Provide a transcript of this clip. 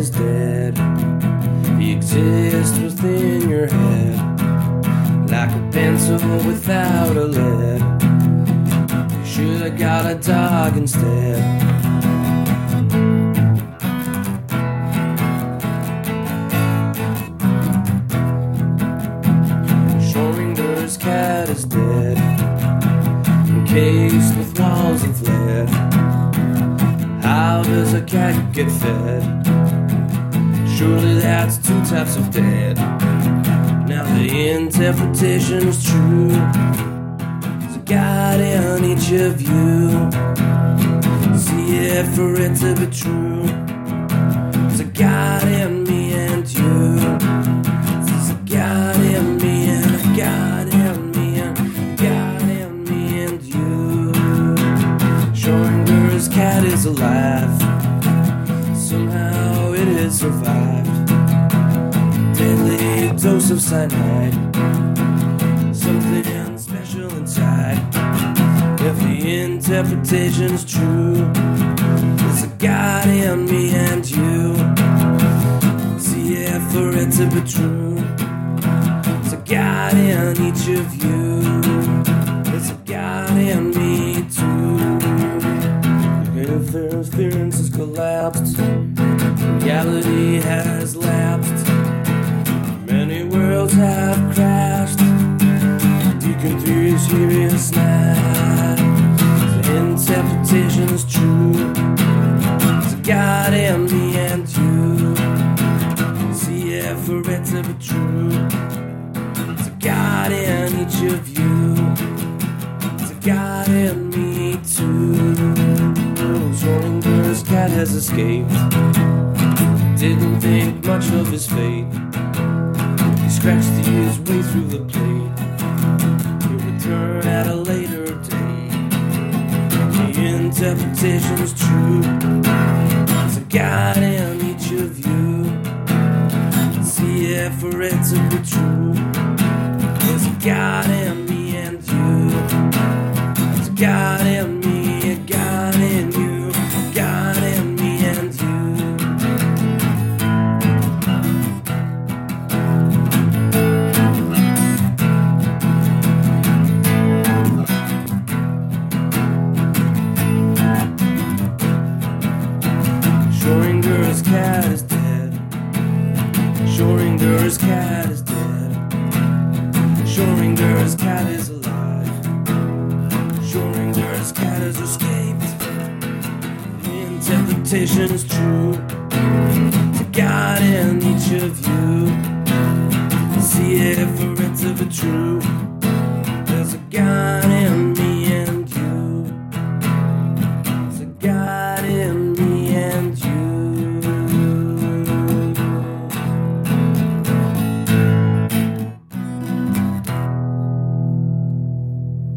is dead. He exists within your head, like a pencil without a lead. You should have got a dog instead. Schrodinger's cat is dead, encased with walls of lead. How does a cat get fed? Surely that's two types of dead. Now the interpretation is true. There's a God in each of you. See it for it to be true. There's a God in me and you. There's a God in me and a God in me and a God in me and you. Schrodinger's cat is alive. It survived. Daily dose of cyanide. Something special inside. If the interpretation's true, there's a God in me and you. See it for it to be true. There's a God in each of you. There's a God in me too. If their theories has collapsed, reality has lapsed. Many worlds have crashed. Deacon 3 is serious now. The interpretation is true. A God in me and you. See it for it to be true. A God in each of you. A God in me too. Schrodinger's cat has escaped. Didn't think much of his fate. He scratched his way through the plate. He'll return at a later date. The interpretation's true. There's a God in each of you. See it for it to be true. There's a God in me and you. There's a God in Schrodinger's cat is dead. Schrodinger's cat is alive. Schrodinger's cat has escaped. The interpretation is true. To God in each of you. See it for it to be true.